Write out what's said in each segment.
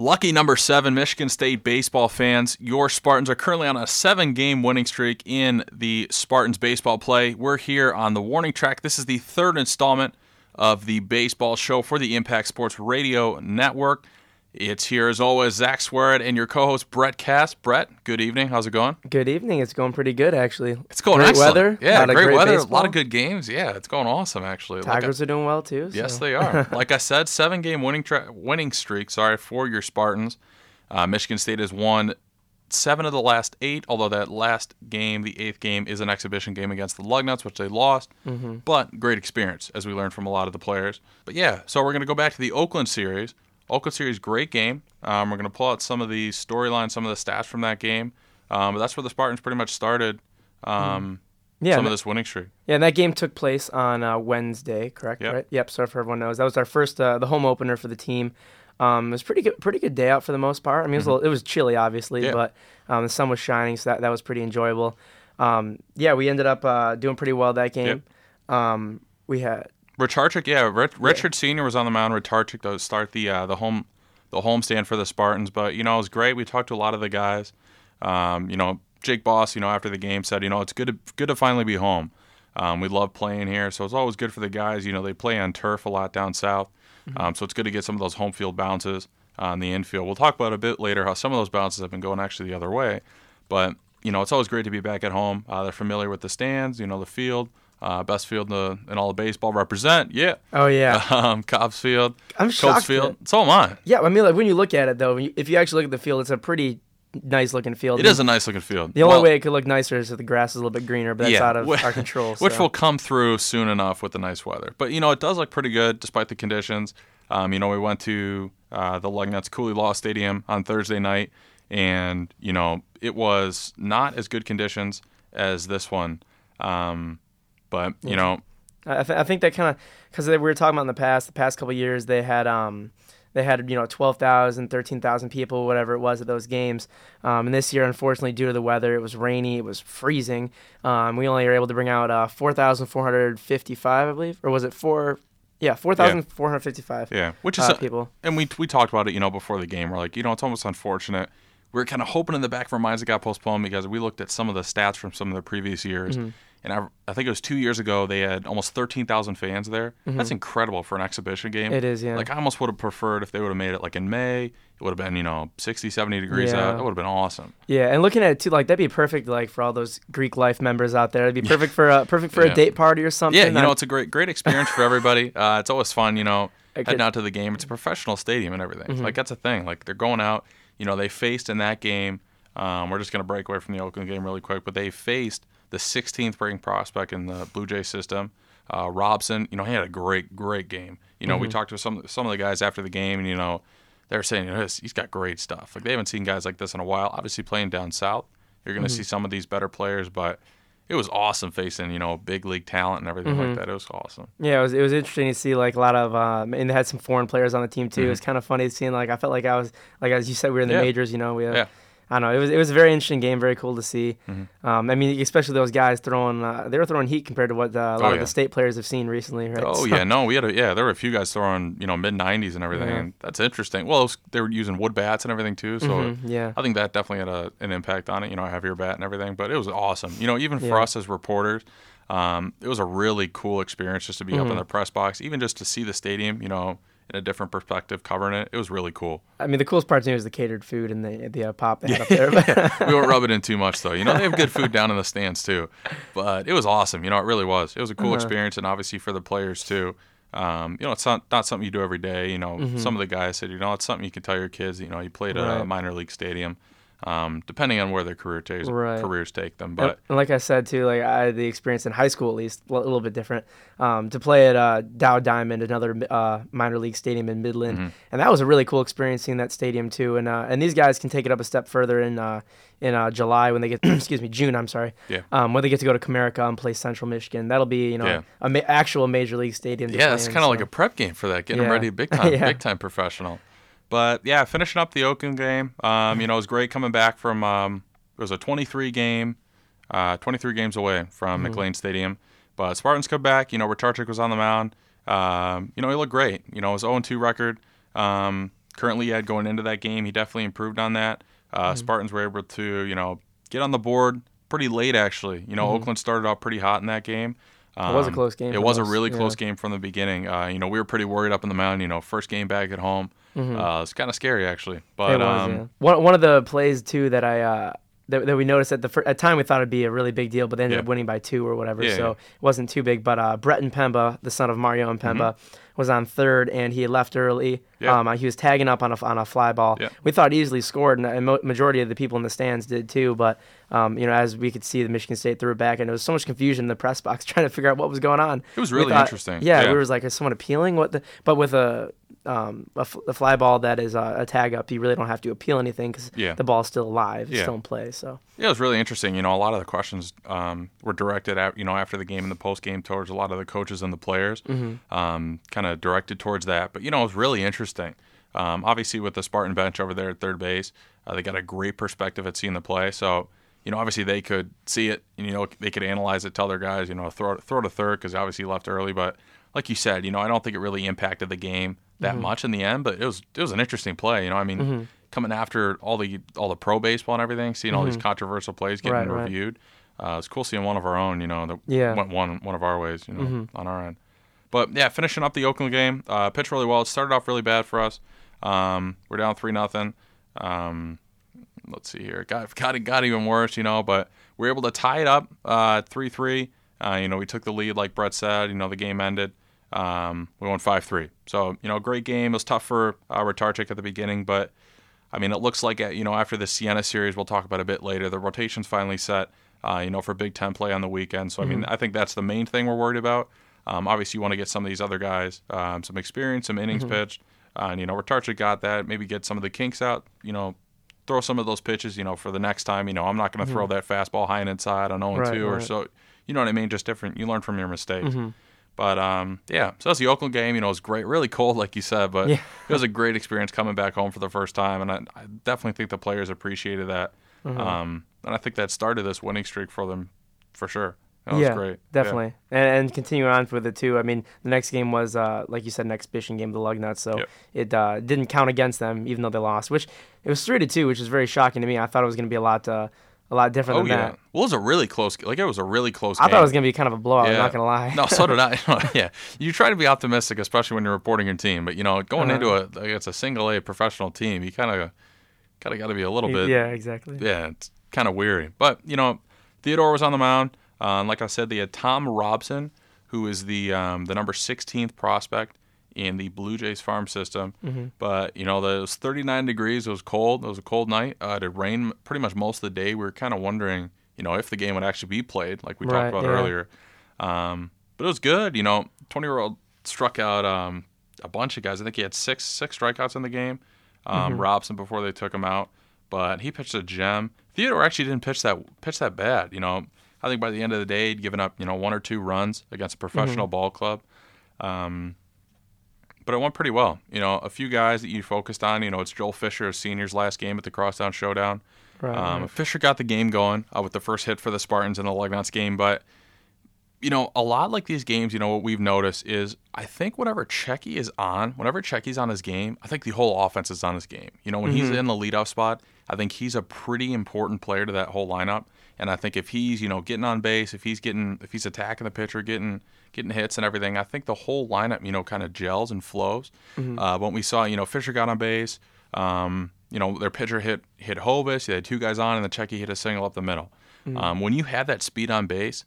Lucky number seven, Michigan State baseball fans. Your Spartans are currently on a seven game winning streak in the Spartans baseball play. We're here on the warning track. This is the third installment of the baseball show for the Impact Sports Radio Network. It's here as always, Zach Sweared and your co-host Brett Cass. Brett, good evening. How's it going? Good evening. It's going pretty good, actually. It's going great excellent. weather. Yeah, great, great weather. A lot of good games. Yeah, it's going awesome actually. Like I- Tigers are doing well too. Yes, they are. like I said, seven game winning tra- winning streak. Sorry for your Spartans. Uh, Michigan State has won seven of the last eight. Although that last game, the eighth game, is an exhibition game against the Lugnuts, which they lost. Mm-hmm. But great experience, as we learned from a lot of the players. But yeah, so we're going to go back to the Oakland series. Oakland series, great game. Um, we're going to pull out some of the storylines, some of the stats from that game. Um, but that's where the Spartans pretty much started. Um, Yeah, some of this winning streak. Yeah, and that game took place on uh, Wednesday, correct? Yep. Right. Yep. So for everyone knows, that was our first, uh, the home opener for the team. Um, it was pretty good, pretty good day out for the most part. I mean, it was, a little, it was chilly, obviously, Mm-hmm. Yeah. but um, the sun was shining, so that, that was pretty enjoyable. Um, yeah, we ended up uh, doing pretty well that game. Um, we had Richarchik, yeah, Rich, Richard Senior was on the mound. Richarchik to start the uh, the home the home stand for the Spartans, but you know it was great. We talked to a lot of the guys. Um, you know, Jake Boss, you know, after the game said, you know, it's good to good to finally be home. Um, we love playing here, so it's always good for the guys. You know, they play on turf a lot down south, um, so it's good to get some of those home field bounces on the infield. We'll talk about a bit later how some of those bounces have been going actually the other way, but you know, it's always great to be back at home. Uh, they're familiar with the stands, you know, the field, uh, best field in, the, in all of baseball. Represent, yeah. oh yeah, Um, Kobs Field, I'm Colts shocked. Field. that- So am I. yeah, I mean, like when you look at it though, if you actually look at the field, it's a pretty nice looking field. It is a nice looking field. The only Well, way it could look nicer is if the grass is a little bit greener, but that's Yeah, out of our control. which will come through soon enough with the nice weather. But you know, it does look pretty good despite the conditions. Um, you know, we went to uh, the Lugnuts Cooley Law Stadium on Thursday night, and you know, it was not as good conditions as this one. Um, but you know, I, th- I think that kind of because we were talking about in the past, the past couple of years, they had um, they had you know 12,000, 13,000 people, whatever it was at those games. Um, and this year, unfortunately, due to the weather, it was rainy, it was freezing. Um, we only were able to bring out uh, 4,455, I believe, or was it four? Yeah, 4,455 yeah, which is uh, a- people. and we we talked about it, you know, before the game. We're like, you know, it's almost unfortunate. We are kind of hoping in the back of our minds it got postponed because we looked at some of the stats from some of the previous years, Mm-hmm. And I, I think it was two years ago they had almost thirteen thousand fans there. That's incredible for an exhibition game. Mm-hmm. It is, yeah. Like I almost would have preferred if they would have made it like in May. It would have been you know 60, 70 degrees Yeah. out. That would have been awesome. Yeah, and looking at it too, like that'd be perfect, like for all those Greek life members out there. It'd be perfect for a perfect for Yeah. a date party or something. Yeah, you know, it's a great great experience for everybody. Uh, it's always fun, you know, I heading Mm-hmm. out to the game. It's a professional stadium and everything. Like that's a thing. Like they're going out. You know, they faced in that game. Um, we're just gonna break away from the Oakland game really quick, but they faced the 16th ranked prospect in the Blue Jay system, uh, Robson. You know, he had a great great game. You know, we Mm-hmm. talked to some some of the guys after the game, and you know, they were saying, you know, he's got great stuff. Like they haven't seen guys like this in a while. Obviously, playing down south, you're Mm-hmm. gonna see some of these better players, but it was awesome facing you know big league talent and everything Mm-hmm. like that. It was awesome. Yeah, it was it was interesting to see like a lot of um, and they had some foreign players on the team too. It was kind of funny seeing like I felt like I was like as you said we were in the Mm-hmm. Yeah. majors. You know, we uh, Yeah. I don't know. It was it was a very interesting game, very cool to see. Mm-hmm. Um, I mean, especially those guys throwing uh, they were throwing heat compared to what uh, a lot Oh, of the state players have seen recently, right? Oh So- yeah, no, we had a yeah. There were a few guys throwing you know mid 90s and everything. Yeah. And that's interesting. Well, was, they were using wood bats and everything too. So Mhm, yeah. I think that definitely had a, an impact on it. You know, a heavier bat and everything. But it was awesome. You know, even for Yeah. us as reporters, um, it was a really cool experience just to be up Mm-hmm. in the press box, even just to see the stadium. You know, in a different perspective, covering it. It was really cool. I mean, the coolest part to me was the catered food and the the uh, pop they had up there. But we won't rub it in too much though. You know, they have good food down in the stands too. But it was awesome. You know, it really was. It was a cool experience, and obviously for the players too. Um, you know, it's not not something you do every day. You know, some of the guys said, you know, it's something you can tell your kids. You know, you played at a minor league stadium. Um, depending on where their career takes, Right. careers take them, but and like I said too, like I the experience in high school at least, a little bit different. Um, to play at uh, Dow Diamond, another uh, minor league stadium in Midland, Mm-hmm. and that was a really cool experience seeing that stadium too. And uh, and these guys can take it up a step further in uh, in uh, July when they get excuse me June I'm sorry Yeah. um, when they get to go to Comerica and play Central Michigan. That'll be you know Yeah. a ma- actual major league stadium. to yeah, it's kind of like a prep game for that, getting them Yeah. ready big time, Yeah. big time professional. But yeah, finishing up the Oakland game, um, you know, it was great coming back from. Um, it was a 23 game, uh, 23 games away from Mm-hmm. McLane Stadium. But Spartans come back. You know, Richarchik was on the mound. Um, you know, he looked great. You know, his 0-2 record. Um, currently had going into that game. He definitely improved on that. Uh, Mm-hmm. Spartans were able to, you know, get on the board pretty late actually. You know, Oakland started off pretty hot in that game. It was a Um, close game It was a most, really yeah. close game from the beginning. Uh, you know, we were pretty worried up in the mound. You know, first game back at home. Uh, it's kind of scary actually. But Mm-hmm. was, um, yeah. One one of the plays too that I uh, that, that we noticed at the fir- at time we thought it'd be a really big deal, but they ended Yeah. up winning by two or whatever, Yeah, so yeah. it wasn't too big. But uh, Breton Pemba, the son of Mario Impemba, was on third, and he left early. Mm-hmm. Um, he was tagging up on a on a fly ball. Yeah. We thought he easily scored, and a majority of the people in the stands did too. But um, you know, as we could see, the Michigan State threw it back, and there was so much confusion in the press box trying to figure out what was going on. It was really thought- interesting. Yeah, Yeah. we was like, is someone appealing? What the? But with a um, a, f- a fly ball that is uh, a tag up, you really don't have to appeal anything because Yeah. the ball's still alive, it's Yeah. still in play. So Yeah, it was really interesting. You know, a lot of the questions um, were directed at you know after the game and the post game towards a lot of the coaches and the players, um, kind of directed towards that. But you know, it was really interesting. Um, obviously, with the Spartan bench over there at third base, uh, they got a great perspective at seeing the play. So you know, obviously they could see it. And, you know, they could analyze it, tell their guys, you know, throw throw to third because obviously left early. But like you said, you know, I don't think it really impacted the game that Mm-hmm. much in the end. But it was it was an interesting play. You know, I mean. Coming after all the all the pro baseball and everything, seeing all these controversial plays getting Mm-hmm. Right, right. reviewed, uh, it's cool seeing one of our own, you know, that Yeah. Mm-hmm. went one one of our ways, you know, on our end. But yeah, finishing up the Oakland game, uh, pitched really well. It started off really bad for us. Um, we're down three nothing. Um, let's see here, got got it got even worse, you know, but we were able to tie it up uh, three three. Uh, you know, we took the lead, like Brett said. You know, the game ended. Um, we won five three. So you know, great game. It was tough for uh, Ratarchik at the beginning, but I mean, it looks like uh, you know after the Siena series, we'll talk about a bit later. The rotation's finally set. Uh, you know, for Big Ten play on the weekend. So I mean, I think that's the main thing we're worried about. Um, obviously, you want to get some of these other guys um, some experience, some innings pitched, uh, and you know, Ratarchik got that. Maybe get some of the kinks out. You know, throw some of those pitches. You know, for the next time. You know, I'm not going to throw that fastball high and inside on 0 Right, 2 or so. You know what I mean? Just different. You learn from your mistakes. But um, yeah, so that's the Oakland game. You know, it was great, really cold, like you said, but Yeah. it was a great experience coming back home for the first time, and I, I definitely think the players appreciated that. Mm-hmm. Um, and I think that started this winning streak for them, for sure. That was yeah, great. definitely. And, and continuing on with it too. I mean, the next game was uh, like you said, an exhibition game, the Lugnuts. So Yep. it uh, didn't count against them, even though they lost. Which it was three to two, which is very shocking to me. I thought it was going to be a lot, uh, a lot different Oh than yeah. that. Well, it was a really close. Like it was a really close. I game. thought it was going to be kind of a blowout. I'm not going to lie. no, so did I. yeah, you try to be optimistic, especially when you're reporting your team. But you know, going Uh-huh. into a like, it's a single A professional team, you kind of kind of got to be a little bit. yeah, exactly. yeah, it's kind of weary. But you know, Theodore was on the mound. Uh, and like I said, they had Tom Robson, who is the um, the number 16th prospect in the Blue Jays farm system. Mm-hmm. But you know, it was 39 degrees. It was cold. It was a cold night. Uh, it had rained pretty much most of the day. We were kind of wondering, you know, if the game would actually be played, like we Right, talked about yeah. earlier. Um, but it was good. You know, 20 year old struck out um, a bunch of guys. I think he had six six strikeouts in the game. Um, Mm-hmm. Robson before they took him out, but he pitched a gem. Theodore actually didn't pitch that pitch that bad. You know, I think by the end of the day, he'd given up you know one or two runs against a professional Mm-hmm. ball club. Um, but it went pretty well. You know, a few guys that you focused on. You know, it's Joel Fisher, senior's last game at the Crosstown Showdown. Right, Um, right. Fisher got the game going uh, with the first hit for the Spartans in the Lugnuts game, but you know, a lot like these games, you know, what we've noticed is I think whenever Cheky is on, whenever Cheky's on his game, I think the whole offense is on his game. You know, when he's in the leadoff spot, I think he's a pretty important player to that whole lineup. And I think if he's, you know, getting on base, if he's getting if he's attacking the pitcher, getting getting hits and everything, I think the whole lineup, you know, kind of gels and flows. Uh, but we saw, you know, Fisher got on base. Um, you know, their pitcher hit hit Hovis. They had two guys on, and the Cheky hit a single up the middle. Um, when you have that speed on base,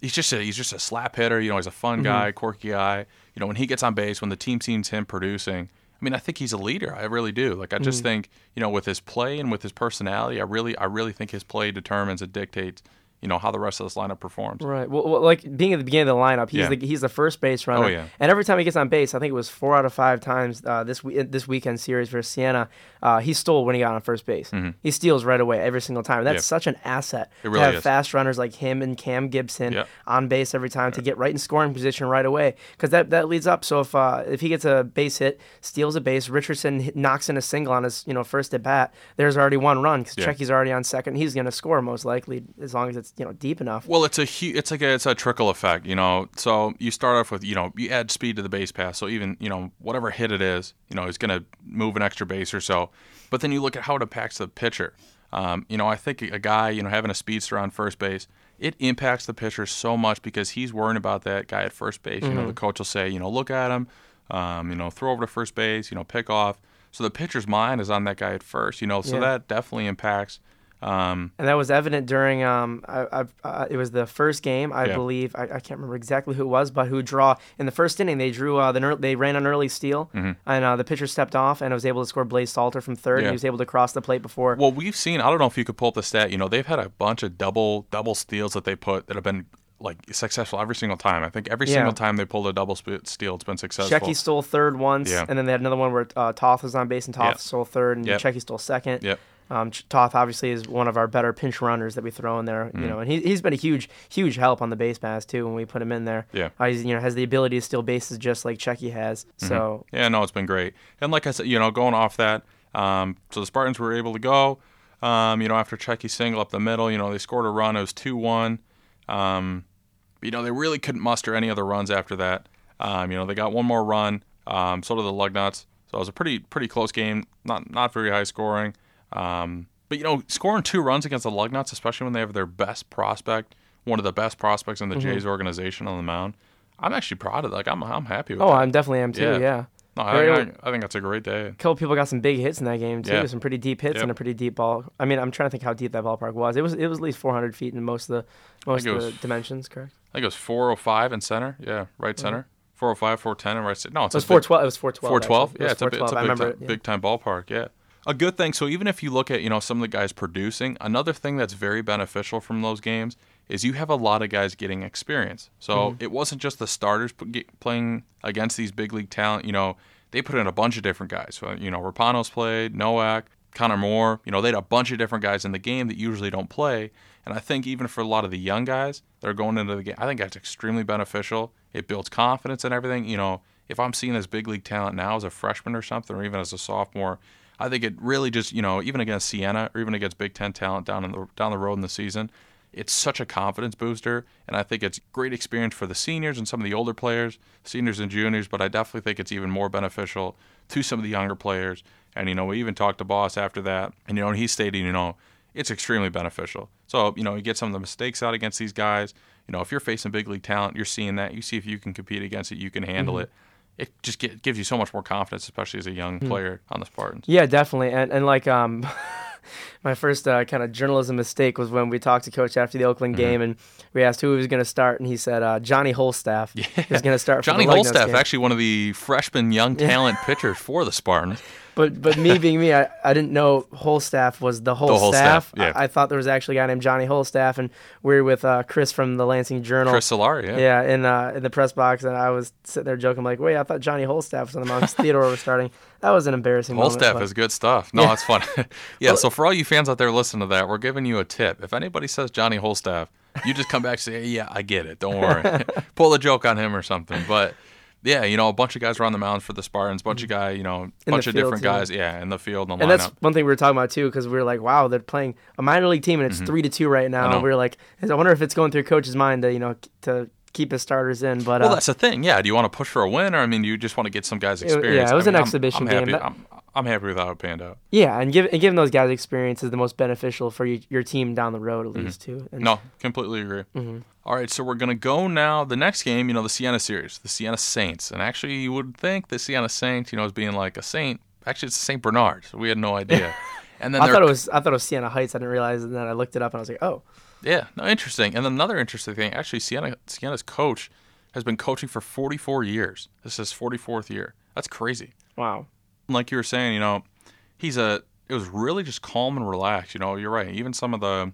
he's just a he's just a slap hitter. You know, he's a fun guy, quirky guy. You know, when he gets on base, when the team sees him producing, I mean, I think he's a leader. I really do. Like, I just mm. think you know, with his play and with his personality, I really I really think his play determines and dictates you know how the rest of this lineup performs. Right. Well, well, like being at the beginning of the lineup, he's Yeah. the he's the first base runner. Oh, yeah. And every time he gets on base, I think it was four out of five times uh, this we- this weekend series for Siena, uh, he stole when he got on first base. He steals right away every single time. That's Mm-hmm. Yep. such an asset It really to have is. fast runners like him and Cam Gibson Yep. on base every time to get right in scoring position right away because that, that leads up. So if uh, if he gets a base hit, steals a base, Richardson knocks in a single on his you know first at bat, there's already one run because. Cheky's already on second. He's going to score most likely as long as it's you know deep enough. Well, it's a hu- it's like a it's a trickle effect, you know. So you start off with you know you add speed to the base pass, so even you know whatever hit it is, you know, he's going to move an extra base or so. But then you look at how it impacts the pitcher. Um, you know, I think a guy you know having a speedster on first base, it impacts the pitcher so much because he's worrying about that guy at first base. You know, the coach will say, you know, look at him, um, you know, throw over to first base, you know, pick off. So the pitcher's mind is on that guy at first, you know, so Yeah. that definitely impacts. Um, And that was evident during um, I, I, uh, it was the first game, I Yeah. believe. I, I can't remember exactly who it was, but who draw in the first inning. They drew uh, the they ran an early steal, and uh, the pitcher stepped off and was able to score Blaise Salter from third. Mm-hmm. Yeah. He was able to cross the plate before. Well, we've seen. I don't know if you could pull up the stat. You know, they've had a bunch of double double steals that they put that have been like successful every single time. I think every Yeah. single time they pulled a double sp- steal, it's been successful. Cheky stole third once, Yeah. and then they had another one where uh, Toth was on base and Toth Yep. stole third, and Yep. Cheky stole second. Yep. Um, Toth obviously is one of our better pinch runners that we throw in there, Mm-hmm. you know, and he, he's been a huge, huge help on the base pass too when we put him in there. Yeah. uh, he's you know has the ability to steal bases just like Cheky has. Mm-hmm. So Yeah, no, it's been great. And like I said, you know, going off that, um, so the Spartans were able to go. Um, you know, after Cheky single up the middle, you know, they scored a run. It was two one. Um, you know, they really couldn't muster any other runs after that. Um, you know, they got one more run. Um, so did the Lugnuts. So it was a pretty pretty close game. Not not very high scoring. Um, but you know, scoring two runs against the Lugnuts, especially when they have their best prospect, one of the best prospects in the Mm-hmm. Jays organization on the mound. I'm actually proud of. Like I'm I'm happy with. oh, that. I'm definitely am too. Yeah. Yeah. No, I, I, I think that's a great day. A couple people got some big hits in that game too. Yeah. Some pretty deep hits Yep. and a pretty deep ball. I mean, I'm trying to think how deep that ballpark was. It was it was at least 400 feet in most of the most of it the was- dimensions. Correct. I think it was 405 in center. Yeah, right center. 405, 410 in right center. No, it's Mm-hmm. It was a big- 412. It was 412. 412. actually. It Yeah, was it's a, it's a 412. I big, remember time, it. yeah. big time ballpark. Yeah. A good thing. So even if you look at you know some of the guys producing, another thing that's very beneficial from those games is you have a lot of guys getting experience. So Mm-hmm. it wasn't just the starters p- playing against these big league talent. You know, they put in a bunch of different guys. So, you know, Rapanos played, Nowak, Connor Moore. You know, they had a bunch of different guys in the game that usually don't play. And I think even for a lot of the young guys that are going into the game, I think that's extremely beneficial. It builds confidence and everything. You know, if I'm seeing this big league talent now as a freshman or something, or even as a sophomore, I think it really just, you know, even against Siena or even against Big Ten talent down in the down the road in the season, it's such a confidence booster, and I think it's great experience for the seniors and some of the older players, seniors and juniors. But I definitely think it's even more beneficial to some of the younger players. And you know, we even talked to Boss after that, and you know, and he stated, you know, it's extremely beneficial. So you know, you get some of the mistakes out against these guys. You know, if you're facing big league talent, you're seeing that. You see if you can compete against it, you can handle mm-hmm. it. It just get, gives you so much more confidence, especially as a young player on the Spartans. Yeah, definitely. And and like um my first uh, kind of journalism mistake was when we talked to coach after the Oakland Mm-hmm. game and we asked who he was going to start and he said uh, Johnny Holstaff is going to start Johnny for the Holstaff, actually one of the freshman young talent pitchers for the Spartans. But but me being me, I, I didn't know Holstaff was the whole, The whole staff. staff, yeah. I, I thought there was actually a guy named Johnny Holstaff, and we were with uh, Chris from the Lansing Journal. Chris Solari, yeah. yeah, in uh, in the press box, and I was sitting there joking like, "Wait, I thought Johnny Holstaff was on the. 'cause Theodore was starting." That was an embarrassing Whole moment. but- is good stuff. No, Yeah. it's fun. yeah, so for all you fans out there listening to that, we're giving you a tip. If anybody says Johnny Holstaff, you just come back and say, "Yeah, I get it. Don't worry." Pull a joke on him or something. But yeah, you know, a bunch of guys were on the mound for the Spartans. bunch of guys, you know, the bunch of field, different too. guys. Yeah, in the field and the And lineup. that's one thing we were talking about too, because we were like, "Wow, they're playing a minor league team, and it's three to two right now." Mm-hmm. And we were like, "I wonder if it's going through coach's mind to you know to keep his starters in." But well, uh, that's the thing. Yeah, do you want to push for a win, or I mean, do you just want to get some guys experience? yeah, experience? it was I an I'm- exhibition I'm, game. That- I'm, I'm happy with how it panned out. yeah, and, give, and giving those guys experience is the most beneficial for you, your team down the road, at least too. And Mm-hmm. No, completely agree. Mm-hmm. All right, so we're gonna go now. The next game, you know, the Siena series, the Siena Saints, and actually, you would think the Siena Saints, you know, as being like a saint. Actually, it's a Saint Bernard. So we had no idea. And then I thought it was I thought it was Siena Heights. I didn't realize, and then I looked it up and I was like, "Oh, yeah, no, interesting. And then another interesting thing, actually, Siena Siena's coach has been coaching for 44 years. This is his 44th year. That's crazy. wow." Like you were saying, you know, he's a. It was really just calm and relaxed. You know, you're right. Even some of the,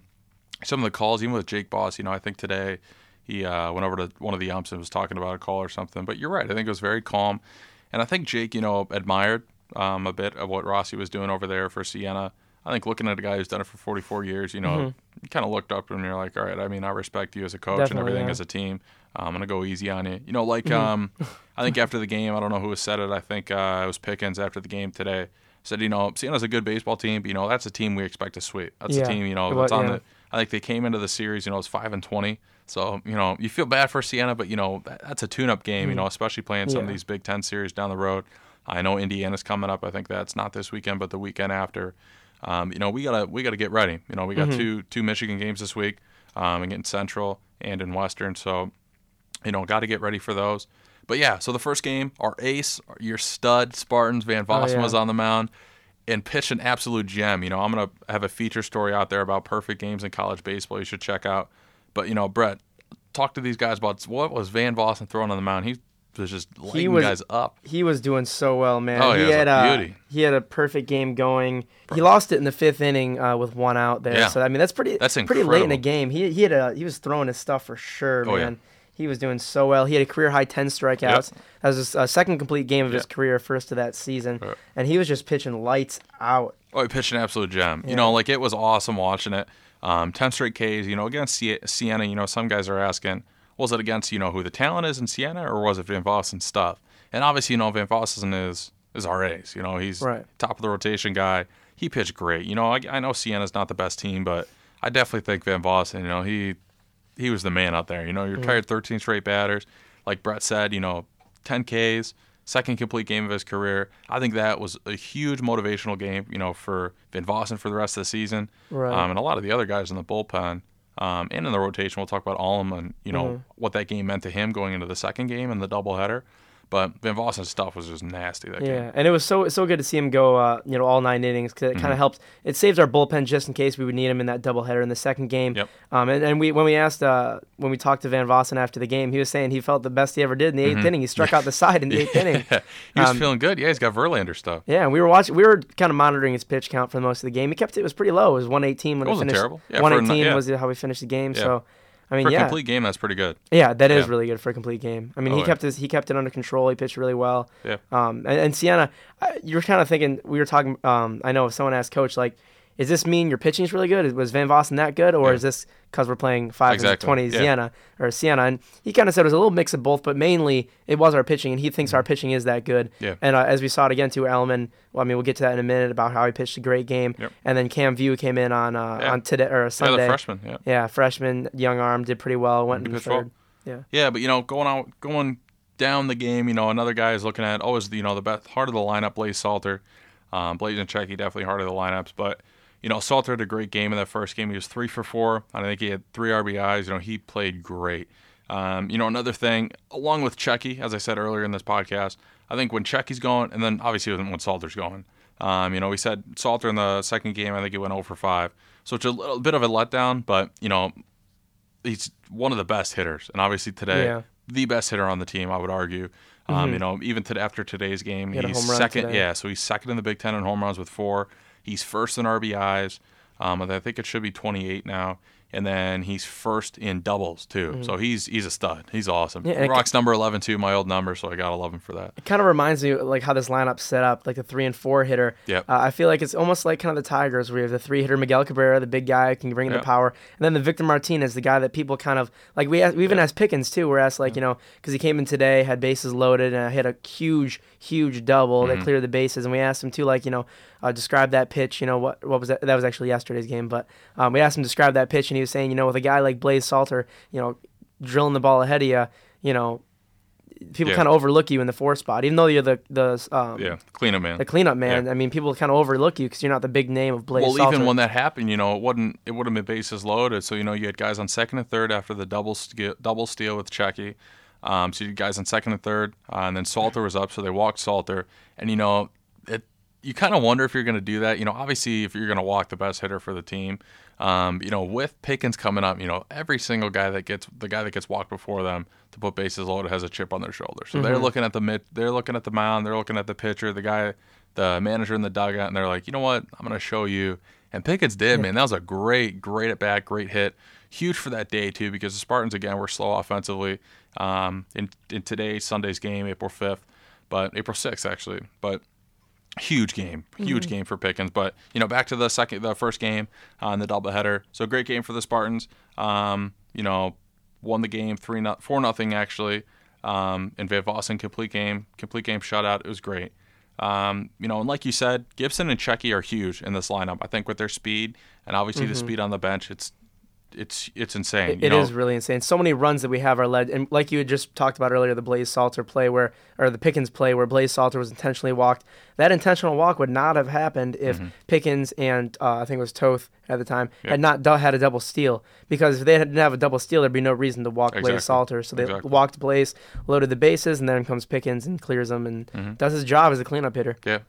some of the calls, even with Jake Boss, you know, I think today he uh, went over to one of the umps and was talking about a call or something. But you're right. I think it was very calm, and I think Jake, you know, admired um, a bit of what Rossi was doing over there for Siena. I think looking at a guy who's done it for 44 years, you know, you kind of looked up and you're like, all right, I mean, I respect you as a coach and everything yeah. as a team. Uh, I'm gonna go easy on you. You know, like um, I think after the game, I don't know who said it. I think uh, it was Pickens after the game today. Said, you know, Siena's a good baseball team, but you know that's a team we expect to sweep. That's Yeah, a team, you know, that's on yeah. the I think they came into the series, you know, it was five and twenty. So you know, you feel bad for Siena, but you know that, that's a tune-up game. You know, especially playing some of these Big Ten series down the road. I know Indiana's coming up. I think that's not this weekend, but the weekend after. Um, you know, we gotta we gotta get ready. You know, we got two two Michigan games this week, um, against Central and in Western. So you know, got to get ready for those. But yeah, so the first game, our ace, your stud Spartans, Van Vossen yeah. was on the mound and pitched an absolute gem. You know, I'm gonna have a feature story out there about perfect games in college baseball. You should check out. But you know, Brett, talk to these guys about what was Van Vossen throwing on the mound. He was just lighting was- guys up. He was doing so well, man. Oh, he yeah, had a a beauty. he had a perfect game going. He lost it in the fifth inning uh, with one out there. Yeah. So I mean, that's pretty That's pretty late in the game. He he had a he was throwing his stuff for sure, Oh, yeah. He was doing so well. He had a career high ten strikeouts. That was his uh, second complete game of his career, first of that season, Right. and he was just pitching lights out. Oh, he pitched an absolute gem. Yeah. You know, like it was awesome watching it. Um, Ten straight Ks. You know, against Sie- Siena. You know, some guys are asking, was it against you know who the talent is in Siena, or was it Van Vossen stuff? And obviously, you know, Van Vossen is is our ace. You know, he's Right. top of the rotation guy. He pitched great. You know, I, I know Siena's not the best team, but I definitely think Van Vossen. You know, he he was the man out there. You know, he retired 13 straight batters. Like Brett said, you know, 10 Ks, second complete game of his career. I think that was a huge motivational game, you know, for Van Vossen for the rest of the season. Right. Um, and a lot of the other guys in the bullpen um, and in the rotation. We'll talk about Allum and, you know, Mm-hmm. what that game meant to him going into the second game and the doubleheader. But Van Vossen's stuff was just nasty that Yeah, game. and it was so so good to see him go, uh, you know, all nine innings because it Mm-hmm. kind of helps. It saves our bullpen just in case we would need him in that doubleheader in the second game. Yep. Um, and, and we when we asked uh, when we talked to Van Vossen after the game, he was saying he felt the best he ever did in the 8th inning. He struck out the side in the eighth inning. he was Um, feeling good. Yeah, he's got Verlander stuff. Yeah, and we were watching. We were kind of monitoring his pitch count for the most of the game. He kept it, it was pretty low. It was 118 when It it wasn't finished. terrible. Yeah, 118 yeah. was how we finished the game. Yeah. So, I mean, For a yeah, complete game, that's pretty good. yeah, that is Yeah. really good for a complete game. I mean, Oh, he yeah. kept his he kept it under control. He pitched really well. Yeah. Um, and, and Siena, you were kind of thinking we were talking. Um, I know if someone asked Coach like, "Is this mean your pitching is really good? Was Van Vossen that good, or Yeah. is this because we're playing five and Exactly. twenty Yeah. Sienna or Sienna?" And he kind of said it was a little mix of both, but mainly it was our pitching, and he thinks our pitching is that good. Mm-hmm. Yeah. And uh, as we saw it again too, Elman. Well, I mean, we'll get to that in a minute about how he pitched a great game. Yep. And then Cam Vieaux came in on uh, Yeah. on today or Yeah, Sunday. the freshman. Yeah. Yeah, freshman, young arm, did pretty well. Went in the pitched well. third. Yeah. Yeah, but you know, going out, going down the game, you know, another guy is looking at always, you know, the best heart of the lineup, Blaise Salter, um, Blaise and Cheky definitely heart of the lineups, but you know, Salter had a great game in that first game. He was three for four. I think he had three RBIs. You know, he played great. Um, you know, another thing, along with Cheky, as I said earlier in this podcast, I think when Cheky's going, and then obviously when Salter's going, um, you know, we said Salter in the second game, I think he went 0 for 5. So it's a little bit of a letdown, but, you know, he's one of the best hitters, and obviously today Yeah. the best hitter on the team. I would argue. Um, you know, even to, after today's game, Mm-hmm. a he's second. today. Yeah, so he's second in the Big Ten in home runs with four. He's first in RBIs. Um, I think it should be 28 now, and then he's first in doubles too. So he's he's a stud. He's awesome. Mm-hmm. Yeah, and it- Rocks number 11 too, my old number, so I gotta love him for that. It kind of reminds me like how this lineup's set up, like the three and four hitter. Yep. Uh, I feel like it's almost like kind of the Tigers, where you have the three hitter Miguel Cabrera, the big guy who can bring in Yep. the power, and then the Victor Martinez, the guy that people kind of like. We asked, we even asked Pickens too. We're asked like you know because he came in today, had bases loaded, and hit a huge, huge double Mm-hmm. that cleared the bases, and we asked him too like you know uh, describe that pitch. You know what what was that? That was actually yesterday's game, but um, we asked him to describe that pitch, and he was saying you know with a guy like Blaise Salter, you know drilling the ball ahead of you, you know. People Yeah. kind of overlook you in the four spot, even though you're the the um, Yeah, cleanup man. the cleanup man. I mean, people kind of overlook you because you're not the big name of Blaise Well, Salter. even when that happened, you know, it wouldn't it would have been bases loaded. So you know, you had guys on second and third after the double steal, double steal with Cheky. Um, so you had guys on second and third, uh, and then Salter was up, so they walked Salter. And you know, it you kind of wonder if you're going to do that. You know, obviously, if you're going to walk the best hitter for the team, um, you know, with Pickens coming up, you know, every single guy that gets the guy that gets walked before them to put bases loaded has a chip on their shoulder. So they're looking at the mid, they're looking at the mound, they're looking at the pitcher, the guy, the manager in the dugout, and they're like, you know what, I'm going to show you. And Pickens did, man. That was a great, great at bat, great hit. Huge for that day too, because the Spartans again were slow offensively. Um, in in today's Sunday's game, April 5th, but April 6th actually, but huge game, huge game for Pickens. But you know, back to the second, the first game on the doubleheader. So great game for the Spartans. Um, you know, won the game three not four nothing actually. Um, and Van Vossen complete game, complete game shutout. It was great. Um, you know, and like you said, Gibson and Cheky are huge in this lineup. I think with their speed and obviously the speed on the bench, it's it's it's insane. It, it is really insane. So many runs that we have are led, and like you had just talked about earlier, the Blaise Salter play where, or the Pickens play where Blaise Salter was intentionally walked. That intentional walk would not have happened if Mm-hmm. Pickens and uh, I think it was Toth at the time had not had a double steal. Because if they didn't have a double steal, there'd be no reason to walk Exactly. Blaise Salter. So they Exactly. walked Blaise, loaded the bases, and then comes Pickens and clears them and Mm-hmm. does his job as a cleanup hitter. Yeah.